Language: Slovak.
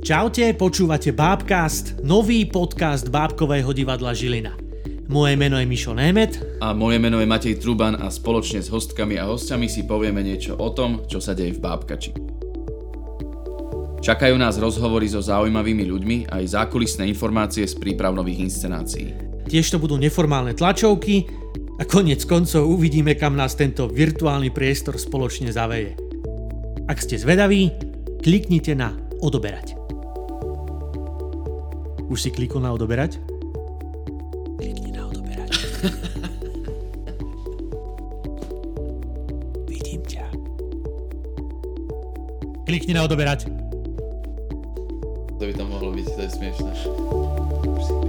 Čaute, počúvate Bábcast, nový podcast Bábkového divadla Žilina. Moje meno je Mišo Német. A moje meno je Matej Truban a spoločne s hostkami a hostiami si povieme niečo o tom, čo sa deje v Bábkači. Čakajú nás rozhovory so zaujímavými ľuďmi a aj zákulisné informácie z príprav nových inscenácií. Tiež to budú neformálne tlačovky a konec koncov uvidíme, kam nás tento virtuálny priestor spoločne zaveje. Ak ste zvedaví, kliknite na odoberať. Už si klikol na odoberať? Klikni na odoberať. Vidím ťa. Klikni na odoberať. To by tam mohlo byť, to je smiešné. Už si.